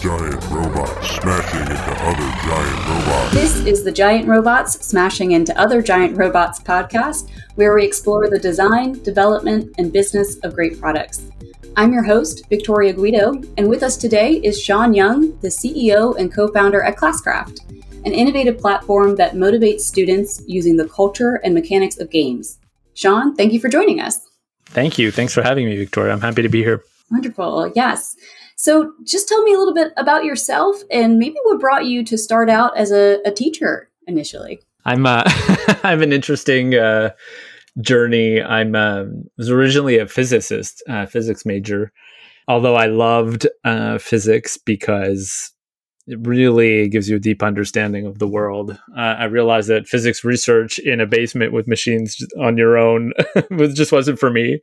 giant robots smashing into other giant robots. This is the Giant Robots Smashing into Other Giant Robots podcast, where we explore the design, development, and business of great products. I'm your host, Victoria Guido, and with us today is Shawn Young, the CEO and co founder at Classcraft, an innovative platform that motivates students using the culture and mechanics of games. Shawn, thank you for joining us. Thank you. Thanks for having me, Victoria. I'm happy to be here. Wonderful. Yes. So, just tell me a little bit about yourself and maybe what brought you to start out as a, a teacher initially. I'm uh, I have an interesting uh, journey. I'm um, was originally a physicist, uh, physics major. Although I loved uh, physics because it really gives you a deep understanding of the world. Uh, I realized that physics research in a basement with machines on your own was just wasn't for me.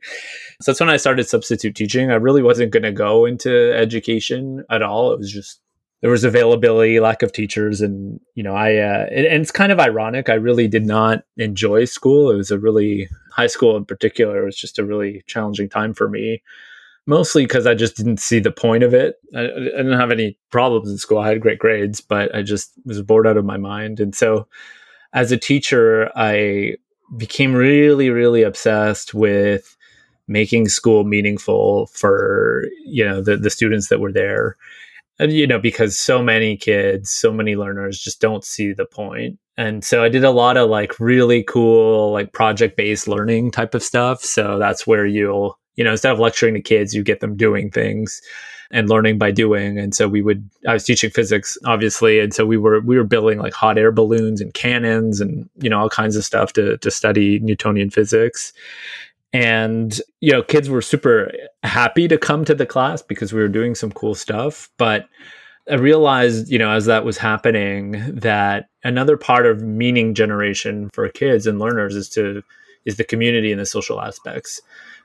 So that's when I started substitute teaching. I really wasn't going to go into education at all. It was just there was availability, lack of teachers, and you know, I uh, and, and it's kind of ironic. I really did not enjoy school. It was a really high school in particular. It was just a really challenging time for me mostly because I just didn't see the point of it. I, I, didn't have any problems in school. I had great grades, but I just was bored out of my mind. And so, as a teacher, I became really, really obsessed with making school meaningful for you know the the students that were there. And, you know, because so many kids, so many learners just don't see the point. And so I did a lot of like really cool, like project based learning type of stuff. So that's where you'll you know, instead of lecturing to kids, you get them doing things and learning by doing. And so we would, I was teaching physics, obviously. And so we were, we were building like hot air balloons and cannons and, you know, all kinds of stuff to, to study Newtonian physics. And, you know, kids were super happy to come to the class because we were doing some cool stuff. But I realized, you know, as that was happening, that another part of meaning generation for kids and learners is to, is the community and the social aspects.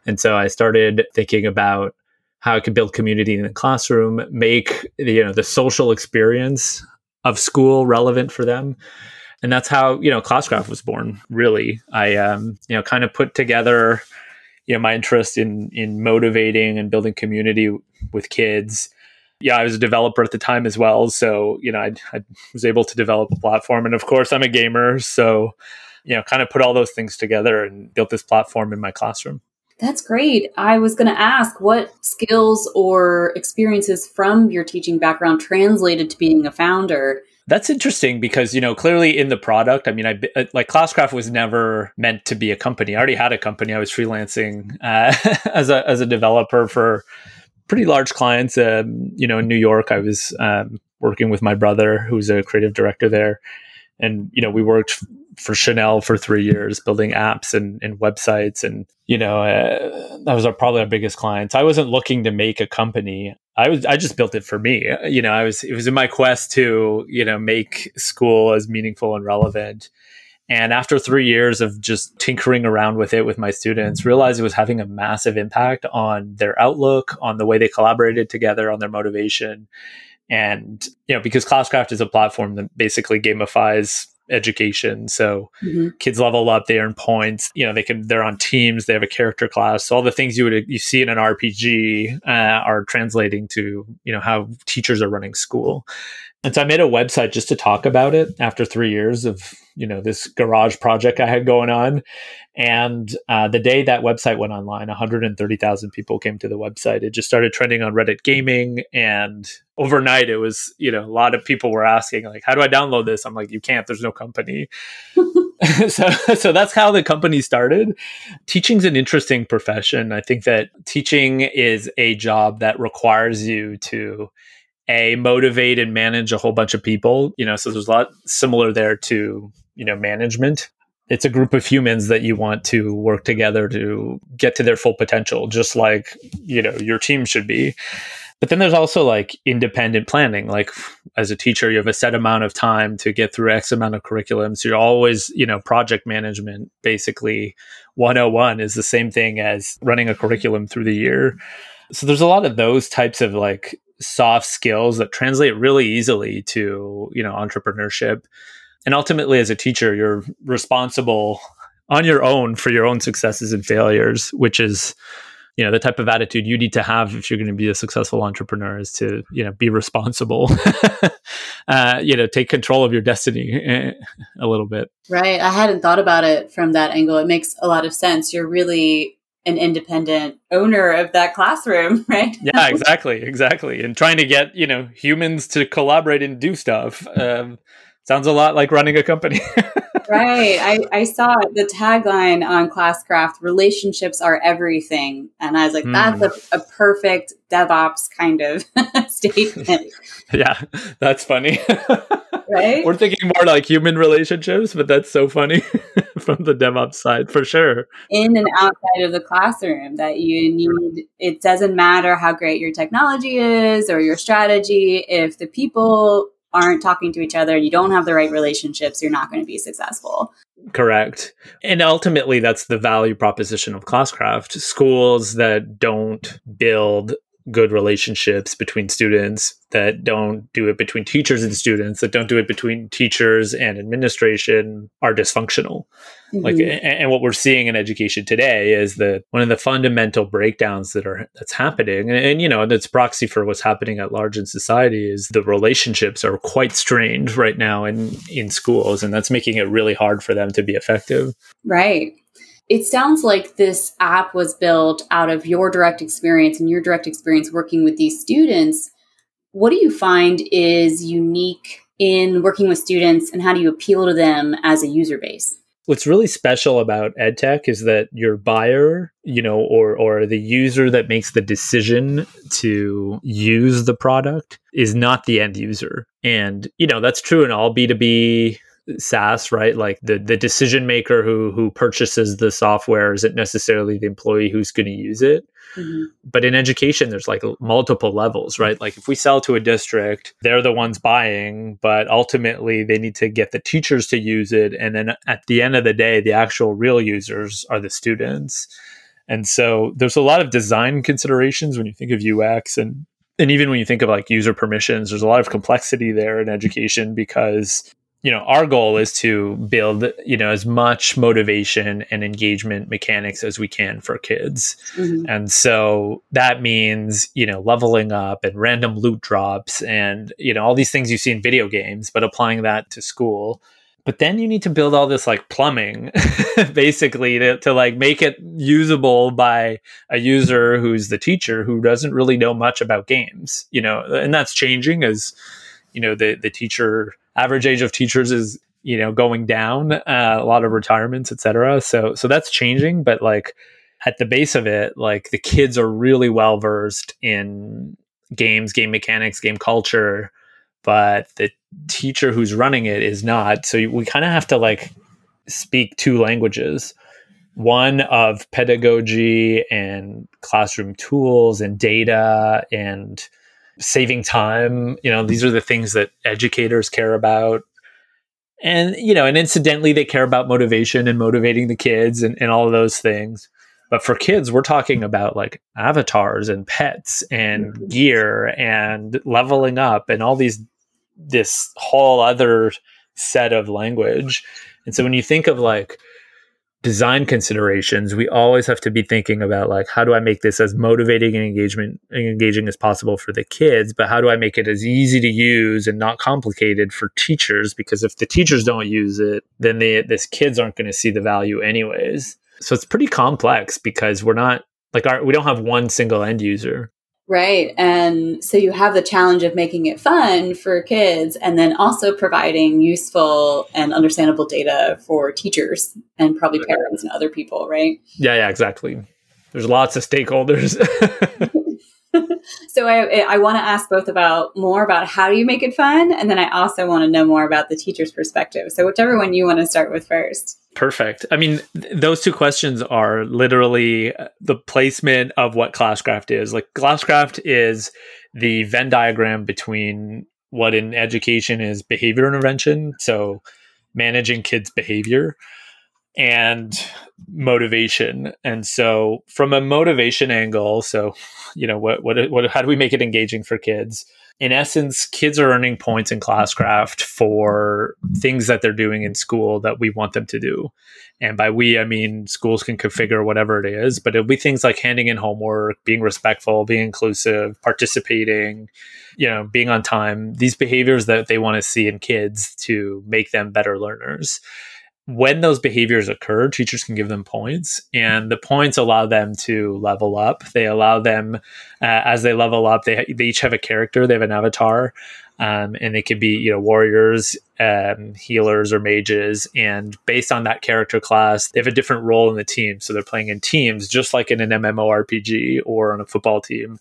And so I started thinking about how I could build community in the classroom, make you know the social experience of school relevant for them. And that's how, you know, Classcraft was born, really. I um, you know, kind of put together you know my interest in in motivating and building community with kids yeah, I was a developer at the time as well. So, you know, I, I, was able to develop a platform. And of course, I'm a gamer. So, you know, kind of put all those things together and built this platform in my classroom. That's great. I was going to ask what skills or experiences from your teaching background translated to being a founder. That's interesting because you know clearly in the product. I mean, I uh, like Classcraft was never meant to be a company. I already had a company. I was freelancing uh, as a as a developer for pretty large clients. Um, you know, in New York, I was um, working with my brother, who's a creative director there, and you know we worked for Chanel for three years, building apps and, and websites, and you know uh, that was our, probably our biggest clients. I wasn't looking to make a company. I was I just built it for me. You know, I was it was in my quest to you know make school as meaningful and relevant. And after three years of just tinkering around with it with my students, realized it was having a massive impact on their outlook, on the way they collaborated together, on their motivation. And, you know, because Classcraft is a platform that basically gamifies education. So mm-hmm. kids level up, they earn points. You know, they can they're on teams, they have a character class. So all the things you would you see in an RPG uh, are translating to you know how teachers are running school. And so I made a website just to talk about it after three years of you know this garage project I had going on. And uh, the day that website went online, 130,000 people came to the website. It just started trending on Reddit Gaming, and overnight it was you know a lot of people were asking like, "How do I download this?" I'm like, "You can't. There's no company." so so that's how the company started. Teaching's an interesting profession. I think that teaching is a job that requires you to a motivate and manage a whole bunch of people you know so there's a lot similar there to you know management. It's a group of humans that you want to work together to get to their full potential just like you know your team should be. But then there's also like independent planning. Like as a teacher you have a set amount of time to get through x amount of curriculum so you're always you know project management basically 101 is the same thing as running a curriculum through the year. So there's a lot of those types of like soft skills that translate really easily to you know entrepreneurship and ultimately as a teacher you're responsible on your own for your own successes and failures which is you know the type of attitude you need to have if you're going to be a successful entrepreneur is to you know be responsible. Uh, you know take control of your destiny a little bit. Right. I hadn't thought about it from that angle. It makes a lot of sense. You're really an independent owner of that classroom right? Yeah exactly exactly. And trying to get you know humans to collaborate and do stuff um, sounds a lot like running a company right. I, I saw the tagline on Classcraft relationships are everything. And I was like, that's mm. a, a, perfect DevOps kind of statement. Yeah, that's funny. right? We're thinking more like human relationships, but that's so funny from the DevOps side for sure. In and outside of the classroom, that you need, it doesn't matter how great your technology is or your strategy, if the people aren't talking to each other, you don't have the right relationships, you're not going to be successful. Correct. And ultimately, that's the value proposition of Classcraft. Schools that don't build good relationships between students that don't do it between teachers and students that don't do it between teachers and administration are dysfunctional. Mm-hmm. like and, and, what we're seeing in education today is that one of the fundamental breakdowns that are that's happening and, and you know that's proxy for what's happening at large in society is the relationships are quite strained right now in in schools and that's making it really hard for them to be effective. Right it sounds like this app was built out of your direct experience and your direct experience working with these students. What do you find is unique in working with students and how do you appeal to them as a user base? What's really special about edtech is that your buyer, you know, or or the user that makes the decision to use the product is not the end user. And, you know, that's true in all B2B SaaS, right? Like the the decision maker who who purchases the software isn't necessarily the employee who's going to use it. Mm-hmm. But in education, there's like multiple levels, right? Like if we sell to a district, they're the ones buying, but ultimately they need to get the teachers to use it. And then at the end of the day, the actual real users are the students. And so there's a lot of design considerations when you think of UX and and even when you think of like user permissions, there's a lot of complexity there in education because you know our goal is to build you know as much motivation and engagement mechanics as we can for kids. Mm-hmm. and so that means you know leveling up and random loot drops and you know all these things you see in video games but applying that to school. But then you need to build all this like plumbing basically to, to like make it usable by a user who's the teacher who doesn't really know much about games you know? And that's changing as you know the the teacher average age of teachers is you know going down uh, a lot of retirements etc so so that's changing but like at the base of it like the kids are really well versed in games game mechanics game culture but the teacher who's running it is not. So we kind of have to like speak two languages. One of pedagogy and classroom tools and data and saving time. You know, these are the things that educators care about. And, you know, and incidentally, they care about motivation and motivating the kids and, and all of those things. But for kids, we're talking about like avatars and pets and mm-hmm. gear and leveling up and all these, this whole other set of language. And so when you think of like, design considerations, we always have to be thinking about like how do I make this as motivating and engagement and engaging as possible for the kids, but how do I make it as easy to use and not complicated for teachers? Because if the teachers don't use it, then the this kids aren't going to see the value anyways. So it's pretty complex because we're not like our we don't have one single end user. Right. And so you have the challenge of making it fun for kids and then also providing useful and understandable data for teachers and probably parents and other people, right? Yeah, yeah, exactly. There's lots of stakeholders. so I, I want to ask both about more about how do you make it fun, and then I also want to know more about the teacher's perspective. So whichever one you want to start with first. Perfect. I mean, th- those two questions are literally uh, the placement of what Classcraft is. Like Classcraft is the Venn diagram between what in education is behavior intervention, so managing kids' behavior, and motivation. And so from a motivation angle, so you know what what what how do we make it engaging for kids? in essence, kids are earning points in Classcraft for things that they're doing in school that we want them to do. And by we, I mean schools can configure whatever it is, but it'll be things like handing in homework, being respectful, being inclusive, participating, you know, being on time, these behaviors that they want to see in kids to make them better learners when those behaviors occur, teachers can give them points, and the points allow them to level up. They allow them, uh, as they level up, they, they each have a character, they have an avatar, um, and they could be, you know, warriors, um, healers, or mages. And based on that character class, they have a different role in the team. So they're playing in teams, just like in an MMORPG or on a football team.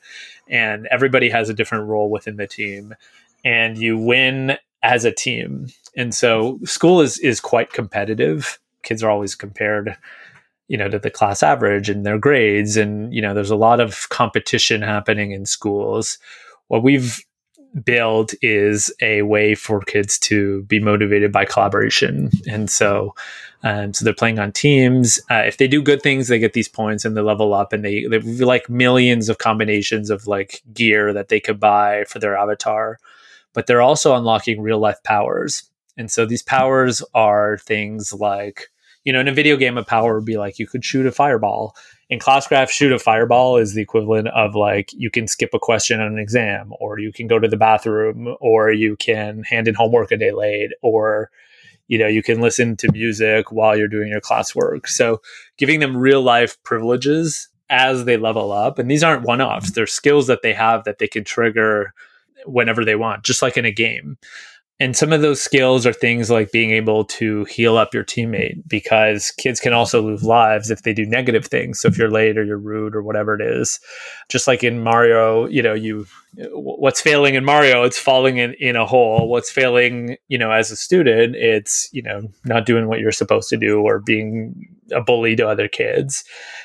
And everybody has a different role within the team. And you win as a team. And so school is is quite competitive. Kids are always compared, you know, to the class average and their grades and you know, there's a lot of competition happening in schools. What we've built is a way for kids to be motivated by collaboration. And so um, so they're playing on teams. Uh, if they do good things, they get these points and they level up, and they they like millions of combinations of like gear that they could buy for their avatar but they're also unlocking real life powers. And so these powers are things like, you know, in a video game, a power would be like you could shoot a fireball. In Classcraft, shoot a fireball is the equivalent of like you can skip a question on an exam, or you can go to the bathroom, or you can hand in homework a day late, or you know you can listen to music while you're doing your classwork. So giving them real life privileges as they level up, and these aren't one offs; they're skills that they have that they can trigger whenever they want, just like in a game. And some of those skills are things like being able to heal up your teammate because kids can also lose lives if they do negative things. So if you're late or you're rude or whatever it is, just like in Mario, you know, you what's failing in Mario, it's falling in, in a hole. What's failing, you know, as a student, it's, you know, not doing what you're supposed to do or being a bully to other kids.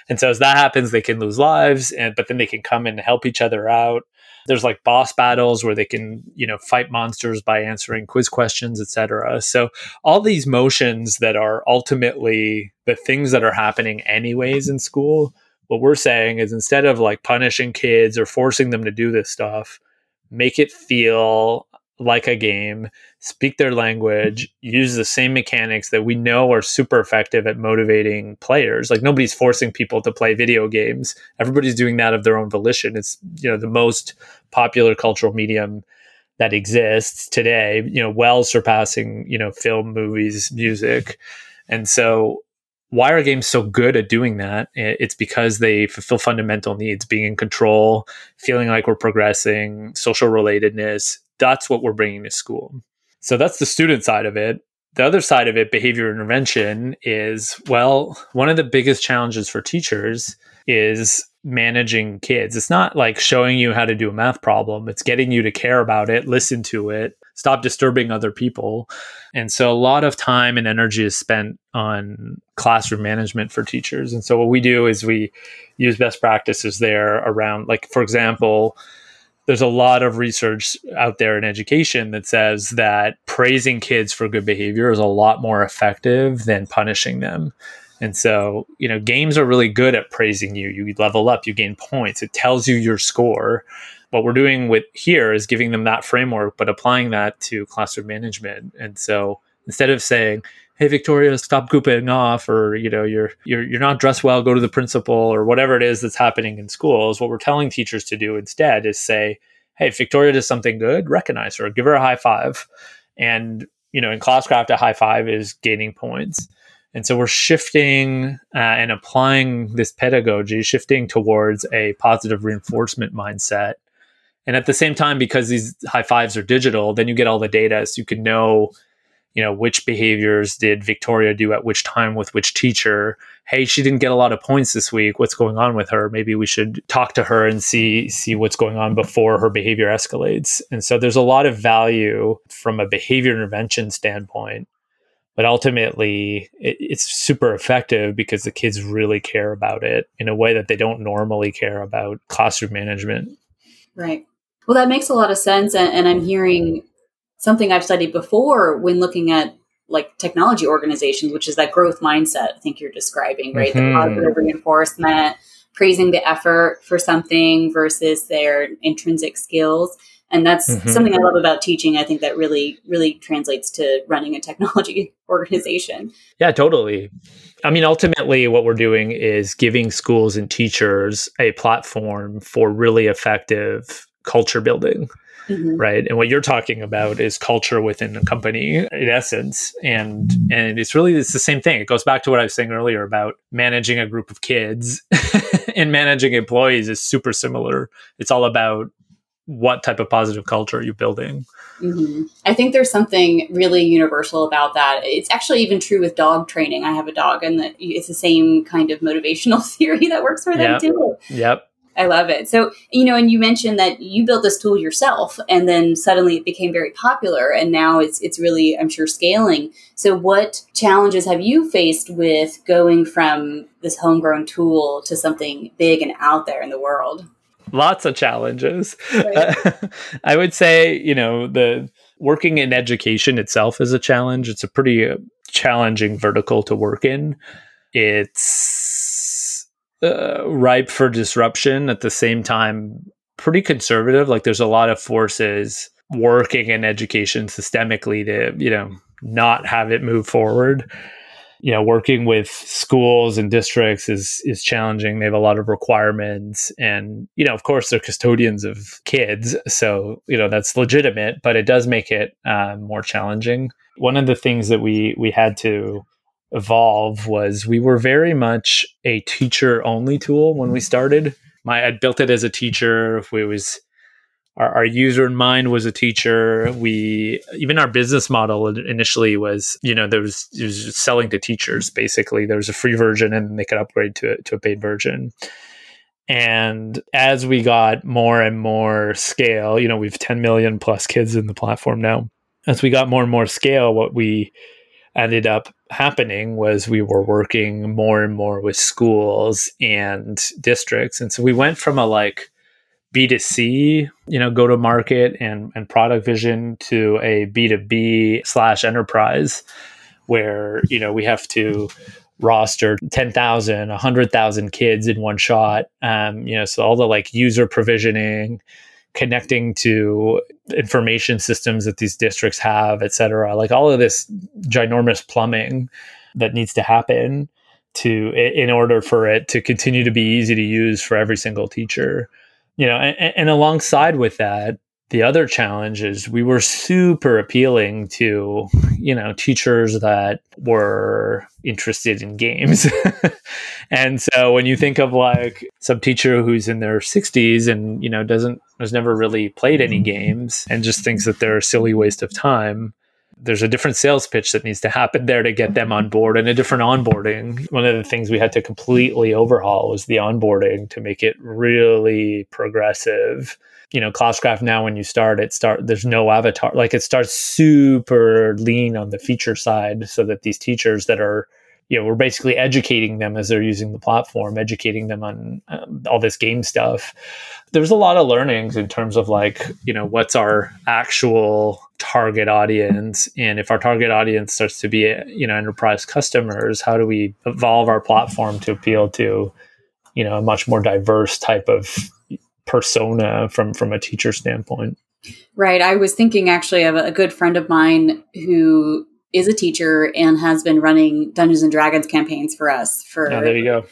And so as that happens, they can lose lives and but then they can come and help each other out there's like boss battles where they can you know fight monsters by answering quiz questions etc so all these motions that are ultimately the things that are happening anyways in school what we're saying is instead of like punishing kids or forcing them to do this stuff make it feel like a game, speak their language, mm-hmm. use the same mechanics that we know are super effective at motivating players. Like nobody's forcing people to play video games. Everybody's doing that of their own volition. It's, you know, the most popular cultural medium that exists today, you know, well surpassing, you know, film, movies, music. And so why are games so good at doing that? It's because they fulfill fundamental needs, being in control, feeling like we're progressing, social relatedness, that's what we're bringing to school. So that's the student side of it. The other side of it, behavior intervention, is well, one of the biggest challenges for teachers is managing kids. It's not like showing you how to do a math problem, it's getting you to care about it, listen to it, stop disturbing other people. And so a lot of time and energy is spent on classroom management for teachers. And so what we do is we use best practices there around, like, for example, there's a lot of research out there in education that says that praising kids for good behavior is a lot more effective than punishing them. And so, you know, games are really good at praising you. You level up, you gain points, it tells you your score. What we're doing with here is giving them that framework, but applying that to classroom management. And so instead of saying, hey victoria stop gooping off or you know you're you're you're not dressed well go to the principal or whatever it is that's happening in schools. What we're telling teachers to do instead is say hey if victoria does something good recognize her give her a high five. And you know in classcraft a high five is gaining points. And so we're shifting uh, and applying this pedagogy shifting towards a positive reinforcement mindset. And at the same time because these high fives are digital then you get all the data so you can know you know which behaviors did victoria do at which time with which teacher? Hey she didn't get a lot of points this week. What's going on with her? Maybe we should talk to her and see see what's going on before her behavior escalates. And so there's a lot of value from a behavior intervention standpoint but ultimately it, it's super effective because the kids really care about it in a way that they don't normally care about classroom management. Right. Well that makes a lot of sense and, and i'm hearing something I've studied before when looking at like technology organizations, which is that growth mindset I think you're describing, right? Mm-hmm. The positive reinforcement, praising the effort for something versus their intrinsic skills. And that's mm-hmm. something I love about teaching. I think that really, really translates to running a technology organization. Yeah, totally. I mean, ultimately, what we're doing is giving schools and teachers a platform for really effective culture building. Mm-hmm. right? And what you're talking about is culture within a company in essence. And and it's really it's the same thing. It goes back to what i was saying earlier about managing a group of kids and managing employees is super similar. It's all about what type of positive culture are you building. Mm-hmm. i think there's something really universal about that. It's actually even true with dog training. I have a dog and that it's the same kind of motivational theory that works for them yep. too. Yep I love it. So, you know, and you mentioned that you built this tool yourself and then suddenly it became very popular and now it's it's really I'm sure scaling. So, what challenges have you faced with going from this homegrown tool to something big and out there in the world? Lots of challenges. Right. I would say, you know, the working in education itself is a challenge. It's a pretty uh, challenging vertical to work in. It's uh, ripe for disruption at the same time pretty conservative. Like there's a lot of forces working in education systemically to you know not have it move forward. You know working with schools and districts is is challenging. They have a lot of requirements. And you know of course they're custodians of kids. So you know that's legitimate but it does make it uh, more challenging. One of the things that we we had to evolve was we were very much a teacher only tool when we mm-hmm. started. My I built it as a teacher. It was our, our user in mind was a teacher. We even our business model initially was you know there was, it was selling to teachers basically. There was a free version and they could upgrade to to a paid version. And as we got more and more scale, you know, we've 10 million plus kids in the platform now. As we got more and more scale, what we ended up happening was we were working more and more with schools and districts. And so we went from a like B2C, you know, go to market and, and product vision to a B2B slash enterprise where, you know, we have to roster 10,000, 100,000 kids in one shot. Um, you know, so all the like user provisioning, connecting to information systems that these districts have, et cetera. Like all of this ginormous plumbing that needs to happen to in order for it to continue to be easy to use for every single teacher. You know, and, and alongside with that, the other challenge is we were super appealing to you know teachers that were interested in games. And so when you think of like some teacher who's in their 60s and you know doesn't has never really played any mm-hmm. games and just thinks that they're a silly waste of time there's a different sales pitch that needs to happen there to get them on board and a different onboarding. One of the things we had to completely overhaul was the onboarding to make it really progressive. You know classcraft now when you start it start there's no avatar like it starts super lean on the feature side so that these teachers that are you know we're basically educating them as they're using the platform educating them on um, all this game stuff. There's a lot of learnings in terms of like you know what's our actual target audience and if our target audience starts to be you know enterprise customers how do we evolve our platform to appeal to you know a much more diverse type of persona from from a teacher standpoint. Right. I was thinking actually of a good friend of mine who is a teacher and has been running Dungeons and Dragons campaigns for us for oh, there you go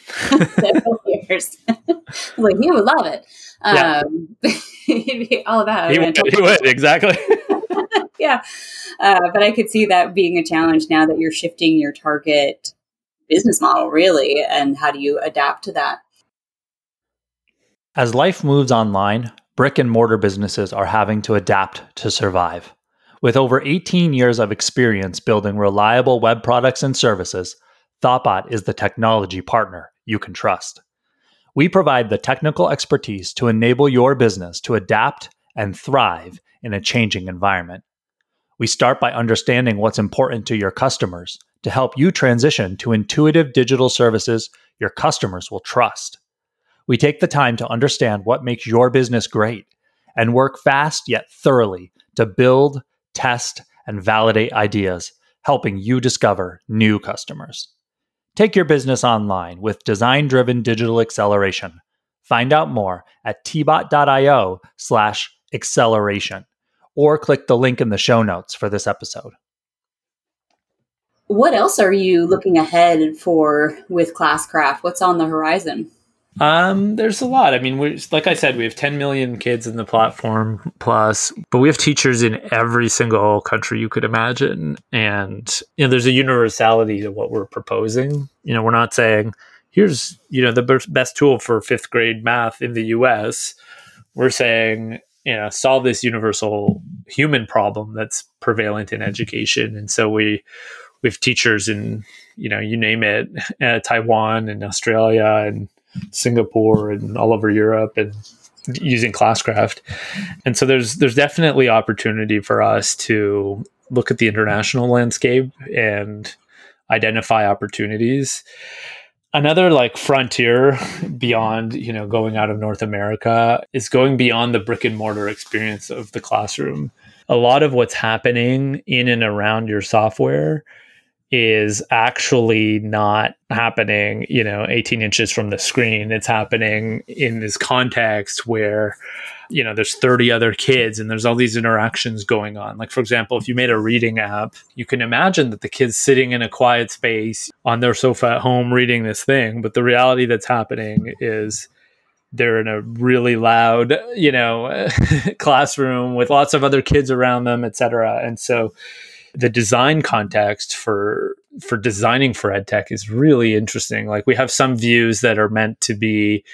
several years. like he would love it. Yeah. Um, he'd be all about it. He would, he would exactly. yeah, uh, but I could see that being a challenge now that you're shifting your target business model, really, and how do you adapt to that? As life moves online, brick and mortar businesses are having to adapt to survive. With over 18 years of experience building reliable web products and services, Thoughtbot is the technology partner you can trust. We provide the technical expertise to enable your business to adapt and thrive in a changing environment. We start by understanding what's important to your customers to help you transition to intuitive digital services your customers will trust. We take the time to understand what makes your business great and work fast yet thoroughly to build, test, and validate ideas, helping you discover new customers. Take your business online with design driven digital acceleration. Find out more at tbot.io slash acceleration, or click the link in the show notes for this episode. What else are you looking ahead for with Classcraft? What's on the horizon? Um, there's a lot. I mean, we like I said, we have 10 million kids in the platform plus, but we have teachers in every single country you could imagine, and you know, there's a universality to what we're proposing. You know, we're not saying here's you know the best tool for fifth grade math in the U.S. We're saying you know solve this universal human problem that's prevalent in education, and so we we have teachers in you know you name it, uh, Taiwan and Australia and Singapore and all over Europe and using Classcraft. And so there's there's definitely opportunity for us to look at the international landscape and identify opportunities. Another like frontier beyond, you know, going out of North America is going beyond the brick and mortar experience of the classroom. A lot of what's happening in and around your software is actually not happening, you know, 18 inches from the screen. It's happening in this context where, you know, there's 30 other kids and there's all these interactions going on. Like, for example, if you made a reading app, you can imagine that the kid's sitting in a quiet space on their sofa at home reading this thing. But the reality that's happening is, they're in a really loud, you know, classroom with lots of other kids around them, et cetera. And so the design context for for designing for edtech is really interesting. Like we have some views that are meant to be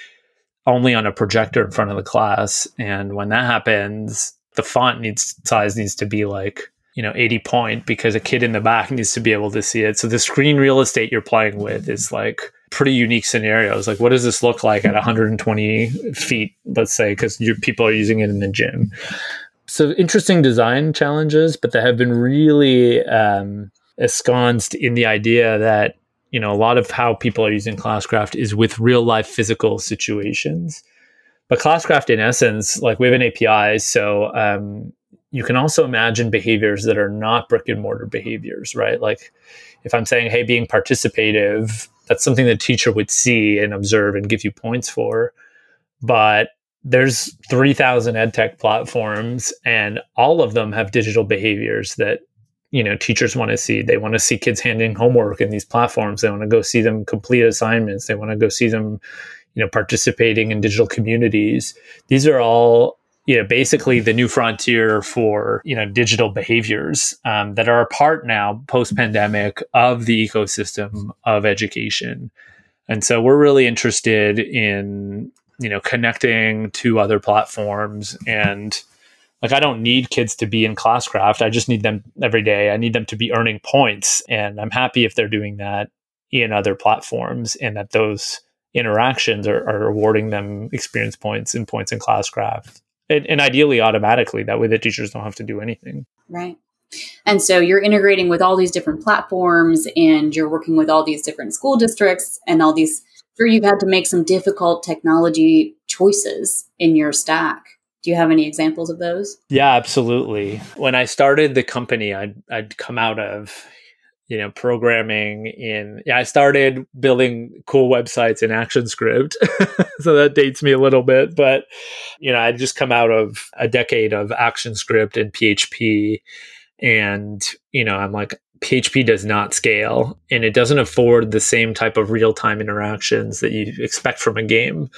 only on a projector in front of the class, and when that happens, the font needs size needs to be like you know 80 point because a kid in the back needs to be able to see it. So the screen real estate you're playing with is like pretty unique scenarios. Like what does this look like at 120 feet, let's say, because your people are using it in the gym so interesting design challenges, but they have been really um, ensconced in the idea that you know a lot of how people are using Classcraft is with real life physical situations. But Classcraft, in essence, like we have an API, so um, you can also imagine behaviors that are not brick and mortar behaviors, right? Like if I'm saying, "Hey, being participative," that's something the teacher would see and observe and give you points for. But there's 3000 edtech platforms and all of them have digital behaviors that you know teachers want to see they want to see kids handing homework in these platforms. They want to go see them complete assignments. They want to go see them you know participating in digital communities. These are all you know basically the new frontier for you know digital behaviors um, that are a part now post pandemic of the ecosystem of education. And so we're really interested in you know connecting to other platforms and like I don't need kids to be in Classcraft. I just need them every day. I need them to be earning points, and I'm happy if they're doing that in other platforms, and that those interactions are, are awarding them experience points and points in Classcraft, and, and ideally automatically. That way, the teachers don't have to do anything. Right. And so you're integrating with all these different platforms, and you're working with all these different school districts and all these sure you've had to make some difficult technology choices in your stack. Do you have any examples of those? Yeah, absolutely. When I started the company, I'd, I'd come out of you know programming in yeah i started building cool websites in actionscript so that dates me a little bit but you know i'd just come out of a decade of actionscript and php and you know i'm like PHP does not scale and it doesn't afford the same type of real time interactions that you expect from a game.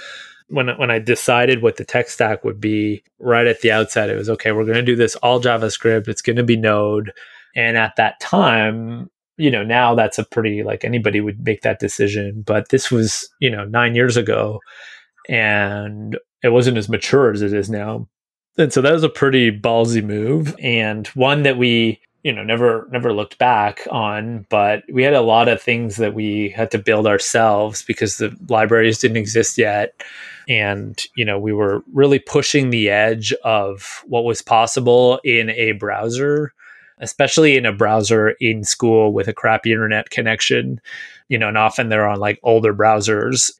When, when I decided what the tech stack would be right at the outset, it was okay, we're going to do this all JavaScript, it's going to be Node. And at that time, you know, now that's a pretty like anybody would make that decision. But this was, you know, nine years ago and it wasn't as mature as it is now. And so that was a pretty ballsy move and one that we you know never never looked back on but we had a lot of things that we had to build ourselves because the libraries didn't exist yet and you know we were really pushing the edge of what was possible in a browser especially in a browser in school with a crappy internet connection you know and often they're on like older browsers.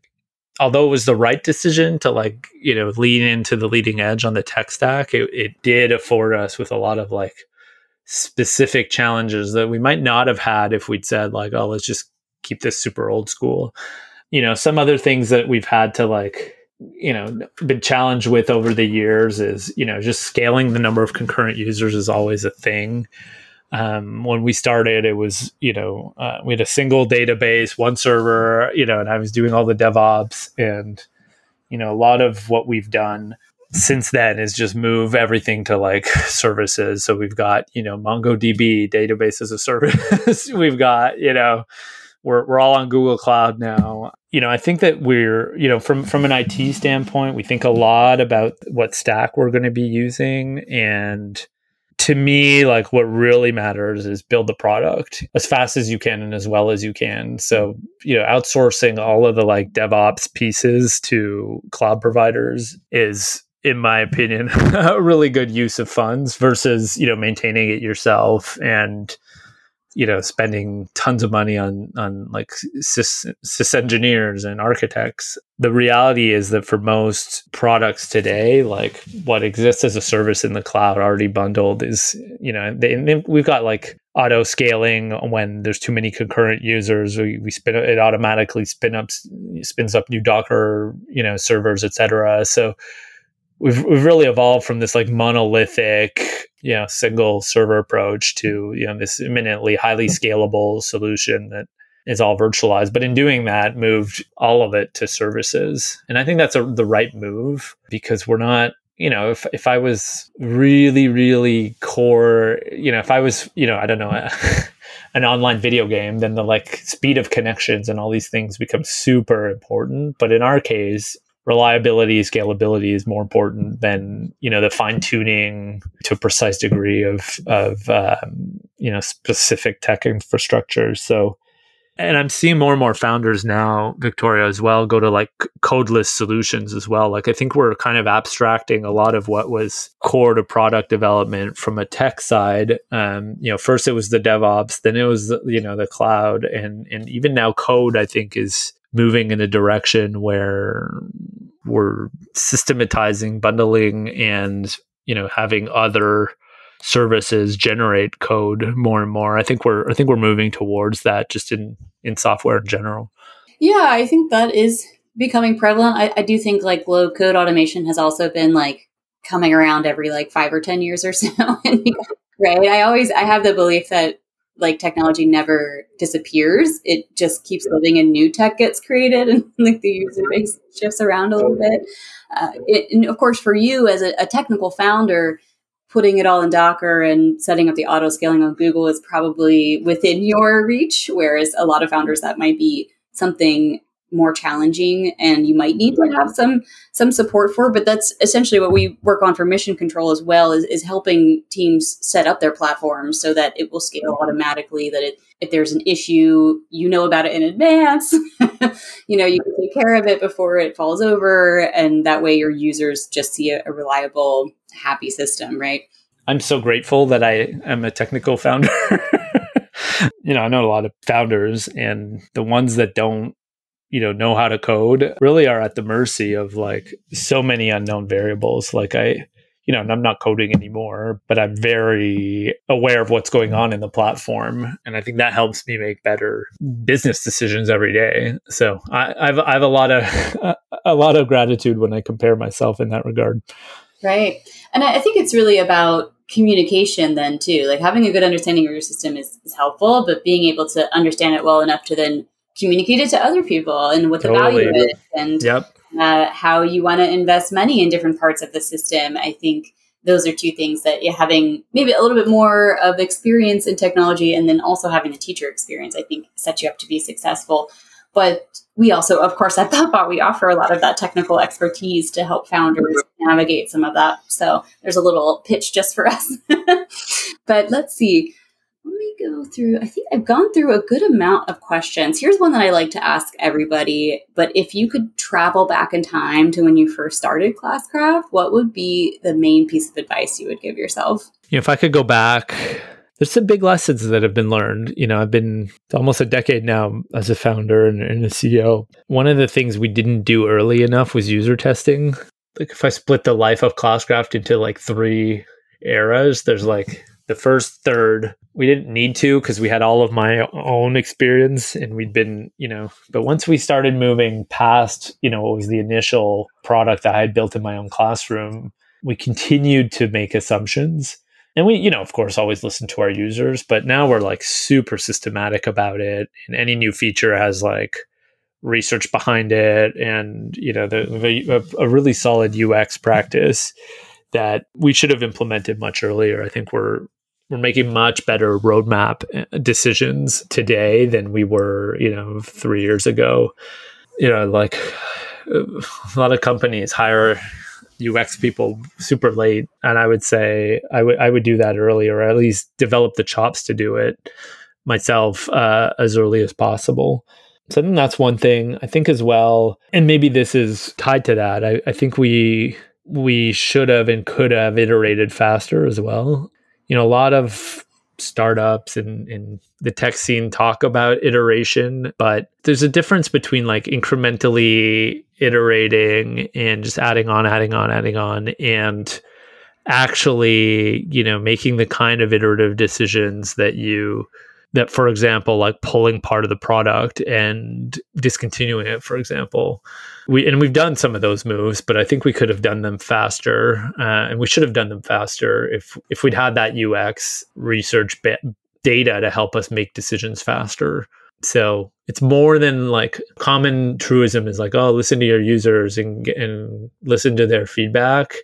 Although it was the right decision to like you know lean into the leading edge on the tech stack it, it did afford us with a lot of like specific challenges that we might not have had if we'd said like oh let's just keep this super old school. You know some other things that we've had to like you know been challenged with over the years is you know just scaling the number of concurrent users is always a thing. Um, when we started it was you know uh, we had a single database one server you know and i was doing all the devops and you know a lot of what we've done since then is just move everything to like services. So we've got you know mongodb database as a service. We've got you know we're, we're all on Google Cloud now. You know, I think that we're, you know, from from an IT standpoint, we think a lot about what stack we're going to be using and to me, like what really matters is build the product as fast as you can and as well as you can. So, you know, outsourcing all of the like DevOps pieces to cloud providers is in my opinion, a really good use of funds versus, you know, maintaining it yourself and you know spending tons of money on on like sys, sys engineers and architects. The reality is that for most products today like what exists as a service in the cloud already bundled is you know they, we've got like auto scaling when there's too many concurrent users. We, we spin it automatically spin up spins up new docker you know servers etc so we've we've really evolved from this like monolithic you know single server approach to you know this eminently highly scalable solution that is all virtualized. But in doing that moved all of it to services. And i think that's a, the right move because we're not you know if, if i was really really core you know if i was you know i don't know an online video game then the like speed of connections and all these things become super important. But in our case reliability scalability is more important than you know the fine tuning to a precise degree of of um, you know specific tech infrastructure. So and i'm seeing more and more founders now victoria as well go to like codeless solutions as well. Like i think we're kind of abstracting a lot of what was core to product development from a tech side. Um, you know first it was the devops then it was you know the cloud and and even now code i think is moving in a direction where we're systematizing bundling and you know having other services generate code more and more. I think we're i think we're moving towards that just in in software in general. Yeah i think that is becoming prevalent. I, I do think like low code automation has also been like coming around every like five or ten years or so. Right i always i have the belief that like technology never disappears. It just keeps living and new tech gets created and like the user base shifts around a little bit. Uh, it, and of course, for you as a, a, technical founder, putting it all in Docker and setting up the auto scaling on Google is probably within your reach. Whereas a lot of founders, that might be something more challenging and you might need to have some some support for but that's essentially what we work on for mission control as well is, is helping teams set up their platforms so that it will scale automatically that it, if there's an issue you know about it in advance. You know you can take care of it before it falls over and that way your users just see a, a reliable happy system right? I'm so grateful that i am a technical founder. You know, I know a lot of founders and the ones that don't you know know how to code really are at the mercy of like so many unknown variables. Like i you know and i'm not coding anymore but i'm very aware of what's going on in the platform. And i think that helps me make better business decisions every day. So i I've, I have a lot of a lot of gratitude when i compare myself in that regard. Right. And i think it's really about communication then too. Like having a good understanding of your system is, is helpful but being able to understand it well enough to then communicate it to other people and what the value is and yep. uh, how you want to invest money in different parts of the system. I think those are two things that yeah, having maybe a little bit more of experience in technology and then also having a teacher experience, I think sets you up to be successful. But we also, of course, at ThoughtBot, we offer a lot of that technical expertise to help founders navigate some of that. So there's a little pitch just for us. but let's see let me go through. I think I've gone through a good amount of questions. Here's one that I like to ask everybody. But if you could travel back in time to when you first started Classcraft, what would be the main piece of advice you would give yourself? You know, if I could go back, there's some big lessons that have been learned. You know, I've been almost a decade now as a founder and, and a CEO. One of the things we didn't do early enough was user testing. Like if I split the life of Classcraft into like three eras, there's like the first third we didn't need to because we had all of my own experience and we'd been, you know, but once we started moving past, you know, what was the initial product that I had built in my own classroom, we continued to make assumptions. And we, you know, of course, always listen to our users, but now we're like super systematic about it. And any new feature has like research behind it and, you know, the, the a really solid UX practice that we should have implemented much earlier. I think we're we're making much better roadmap uh, decisions today than we were, you know, three years ago. You know, like a lot of companies hire UX people super late, and I would say I would I would do that earlier, or at least develop the chops to do it myself uh, as early as possible. So I think that's one thing. I think as well, and maybe this is tied to that. I, I think we we should have and could have iterated faster as well you know, a lot of startups and, the tech scene talk about iteration, but there's a difference between like incrementally iterating and just adding on, adding on, adding on, and actually, you know, making the kind of iterative decisions that you that for example like pulling part of the product and discontinuing it for example. We and we've done some of those moves but i think we could have done them faster uh, and we should have done them faster if if we'd had that ux research ba- data to help us make decisions faster. So it's more than like common truism is like oh listen to your users and and listen to their feedback.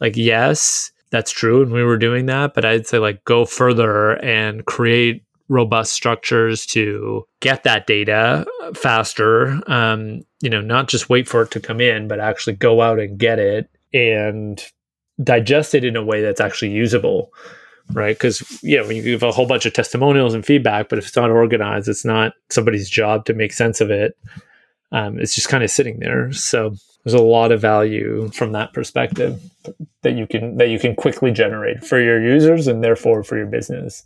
Like yes that's true and we were doing that but i'd say like go further and create robust structures to get that data faster. Um, you know, not just wait for it to come in, but actually go out and get it and digest it in a way that's actually usable. Right. Because, you know, you give a whole bunch of testimonials and feedback, but if it's not organized, it's not somebody's job to make sense of it. Um, it's just kind of sitting there. So there's a lot of value from that perspective that you can that you can quickly generate for your users and therefore for your business.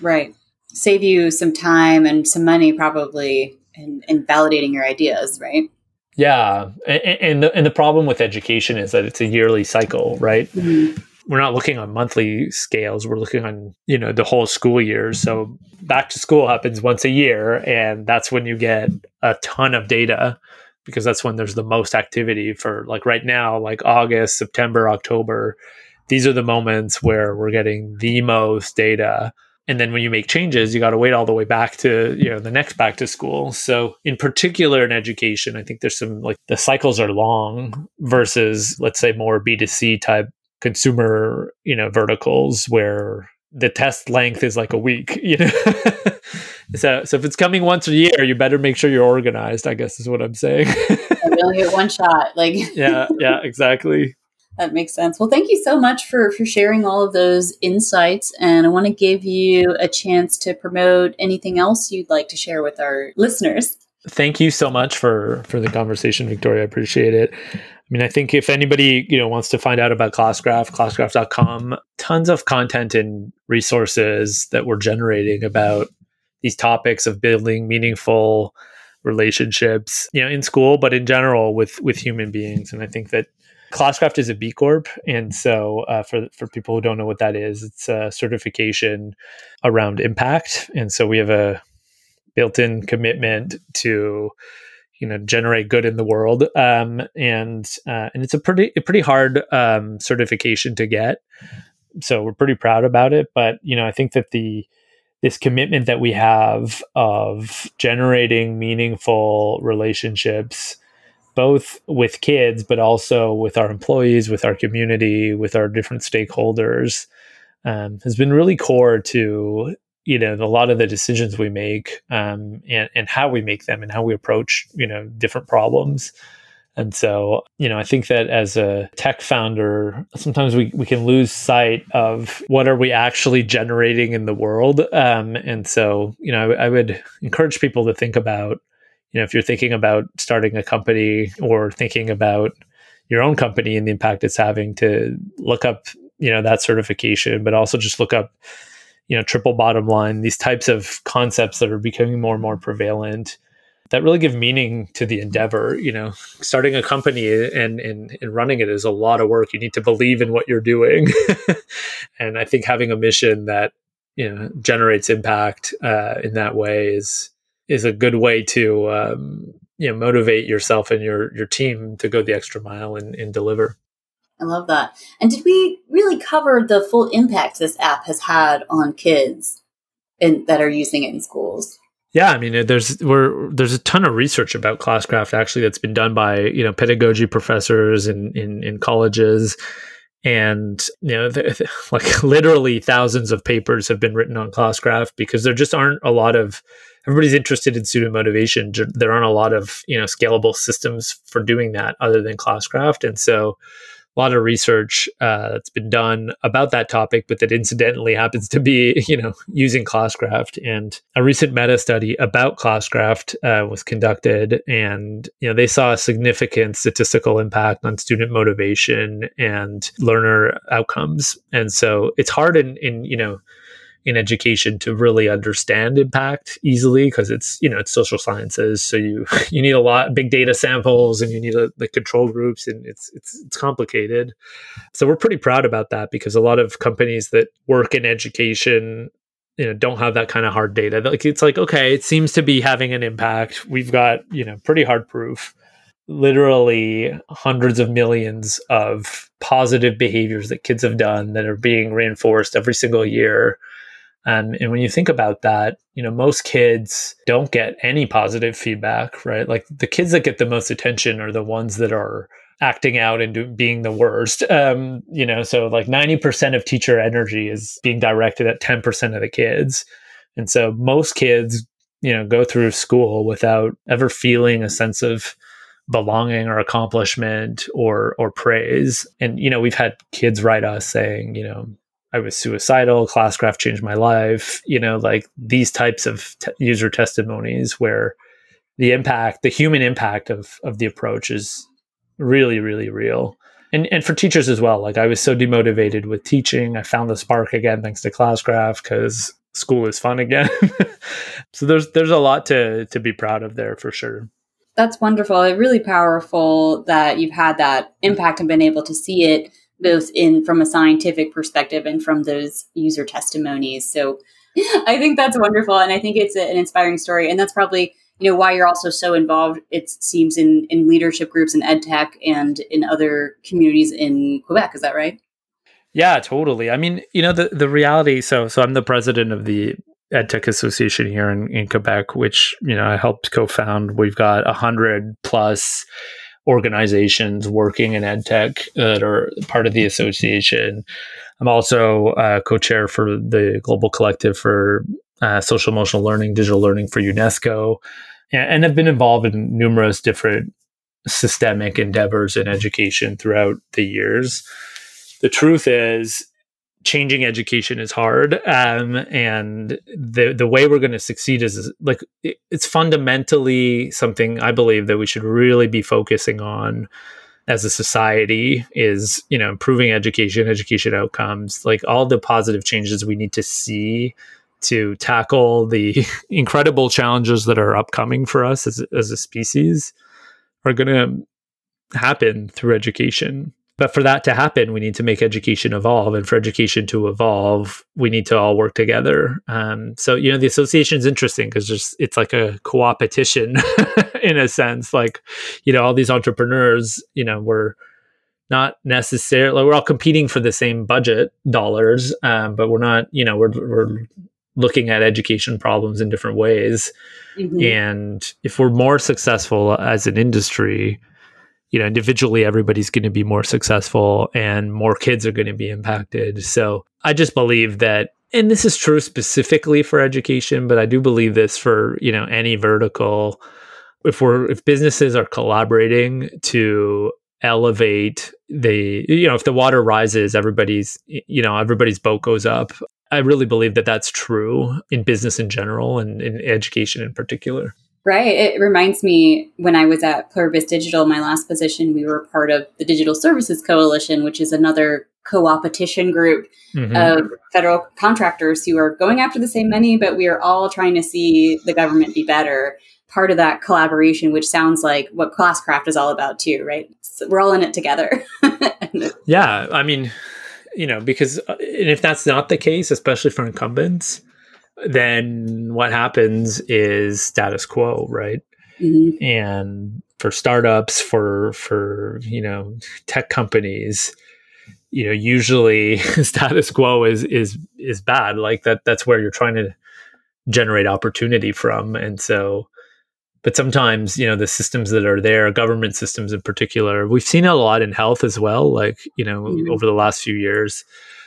Right save you some time and some money probably in, in validating your ideas, right? Yeah, and and the, and the problem with education is that it's a yearly cycle, right? Mm-hmm. We're not looking on monthly scales. We're looking on you know the whole school year. So back to school happens once a year, and that's when you get a ton of data because that's when there's the most activity for like right now, like August, September, October. These are the moments where we're getting the most data and then when you make changes you got to wait all the way back to you know the next back to school. So in particular in education i think there's some like the cycles are long versus let's say more b2c type consumer you know verticals where the test length is like a week you know? So so if it's coming once a year you better make sure you're organized i guess is what i'm saying. Get one shot like yeah yeah exactly that makes sense. Well, thank you so much for for sharing all of those insights, and I want to give you a chance to promote anything else you'd like to share with our listeners. Thank you so much for for the conversation, Victoria. I appreciate it. I mean, I think if anybody you know wants to find out about Classcraft, classcraft.com, tons of content and resources that we're generating about these topics of building meaningful relationships, you know, in school, but in general with with human beings. And I think that Classcraft is a B Corp, and so uh, for for people who don't know what that is, it's a certification around impact, and so we have a built-in commitment to you know generate good in the world, um, and uh, and it's a pretty a pretty hard um, certification to get. So we're pretty proud about it, but you know I think that the this commitment that we have of generating meaningful relationships both with kids, but also with our employees, with our community, with our different stakeholders, um, has been really core to you know a lot of the decisions we make um, and and how we make them and how we approach you know different problems. And so, you know, I think that as a tech founder, sometimes we, we can lose sight of what are we actually generating in the world. Um, and so, you know, I, I would encourage people to think about you know if you're thinking about starting a company or thinking about your own company and the impact it's having to look up you know that certification but also just look up you know triple bottom line these types of concepts that are becoming more and more prevalent that really give meaning to the endeavor you know. Starting a company and and, and running it is a lot of work. You need to believe in what you're doing. And i think having a mission that you know generates impact uh, in that way is is a good way to um, you know motivate yourself and your your team to go the extra mile and, and deliver. I love that. And did we really cover the full impact this app has had on kids in, that are using it in schools? Yeah, I mean, there's we're, there's a ton of research about Classcraft actually that's been done by you know pedagogy professors in in, in colleges, and you know, like literally thousands of papers have been written on Classcraft because there just aren't a lot of everybody's interested in student motivation. There aren't a lot of you know scalable systems for doing that other than Classcraft, and so a lot of research uh, that's been done about that topic, but that incidentally happens to be, you know, using Classcraft. And a recent meta study about Classcraft uh, was conducted, and you know they saw a significant statistical impact on student motivation and learner outcomes. And so it's hard in, in you know in education to really understand impact easily because it's you know it's social sciences so you you need a lot big data samples and you need a, the control groups and it's it's it's complicated. So we're pretty proud about that because a lot of companies that work in education you know don't have that kind of hard data. Like it's like okay it seems to be having an impact. We've got you know pretty hard proof. Literally hundreds of millions of positive behaviors that kids have done that are being reinforced every single year um, and when you think about that, you know, most kids don't get any positive feedback, right? Like the kids that get the most attention are the ones that are acting out and do, being the worst. Um, you know, so like 90% of teacher energy is being directed at 10% of the kids. And so most kids, you know, go through school without ever feeling a sense of belonging or accomplishment or or praise. And you know, we've had kids write us saying, you know, I was suicidal, Classcraft changed my life, you know, like these types of t- user testimonies where the impact, the human impact of of the approach is really really real. And and for teachers as well. Like I was so demotivated with teaching, I found the spark again thanks to Classcraft cuz school is fun again. so there's there's a lot to to be proud of there for sure. That's wonderful. Really powerful that you've had that impact and been able to see it both in from a scientific perspective and from those user testimonies. So I think that's wonderful, and I think it's a, an inspiring story, and that's probably you know why you're also so involved. It seems in in leadership groups in EdTech and in other communities in Quebec. Is that right? Yeah, totally. I mean, you know, the the reality. So, so I'm the president of the EdTech Association here in, in Quebec, which you know I helped co-found. We've got a hundred plus organizations working in ed tech that are part of the association. I'm also uh, co-chair for the Global Collective for uh, Social Emotional Learning, Digital Learning for UNESCO, and, have been involved in numerous different systemic endeavors in education throughout the years. The truth is, changing education is hard um, and the the way we're going to succeed is like it's fundamentally something i believe that we should really be focusing on as a society is you know improving education education outcomes like all the positive changes we need to see to tackle the incredible challenges that are upcoming for us as, as a species are going to happen through education but for that to happen, we need to make education evolve. And for education to evolve, we need to all work together. Um, so, you know, the association is interesting because just it's like a co-opetition in a sense. Like, you know, all these entrepreneurs, you know, we're not necessarily we're all competing for the same budget dollars, um, but we're not, you know, we're we're looking at education problems in different ways. Mm-hmm. And if we're more successful as an industry, you know individually everybody's going to be more successful and more kids are going to be impacted. So i just believe that and this is true specifically for education but i do believe this for you know any vertical. If we're if businesses are collaborating to elevate the you know if the water rises everybody's you know everybody's boat goes up. I really believe that that's true in business in general and in education in particular Right. It reminds me when I was at Pluribus Digital, my last position, we were part of the Digital Services Coalition, which is another co-opetition group mm-hmm. of federal contractors who are going after the same money, but we are all trying to see the government be better. Part of that collaboration, which sounds like what Classcraft is all about too, right? So we're all in it together. yeah. I mean, you know, because uh, and if that's not the case, especially for incumbents, then what happens is status quo, right? Mm-hmm. And for startups, for for you know tech companies, you know usually status quo is is is bad. Like that that's where you're trying to generate opportunity from, and so. But sometimes, you know, the systems that are there, government systems in particular, we've seen a lot in health as well. Like, you know, mm-hmm. over the last few years,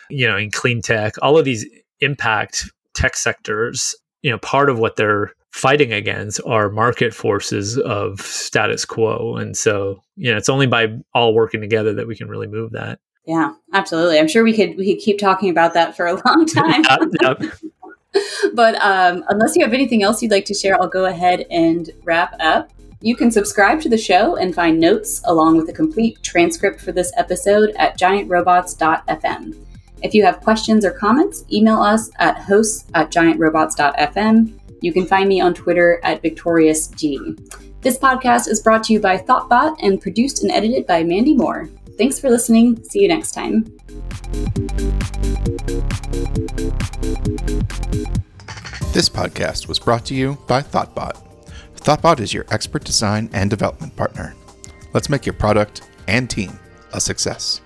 you know, in clean tech, all of these impact tech sectors, you know, part of what they're fighting against are market forces of status quo. And so, you know, it's only by all working together that we can really move that. Yeah, absolutely. I'm sure we could we could keep talking about that for a long time. yep, yep. but um, unless you have anything else you'd like to share, I'll go ahead and wrap up. You can subscribe to the show and find notes along with a complete transcript for this episode at giantrobots.fm. If you have questions or comments, email us at hosts at giantrobots.fm. You can find me on Twitter at VictoriousG. This podcast is brought to you by Thoughtbot and produced and edited by Mandy Moore. Thanks for listening. See you next time. This podcast was brought to you by Thoughtbot. Thoughtbot is your expert design and development partner. Let's make your product and team a success.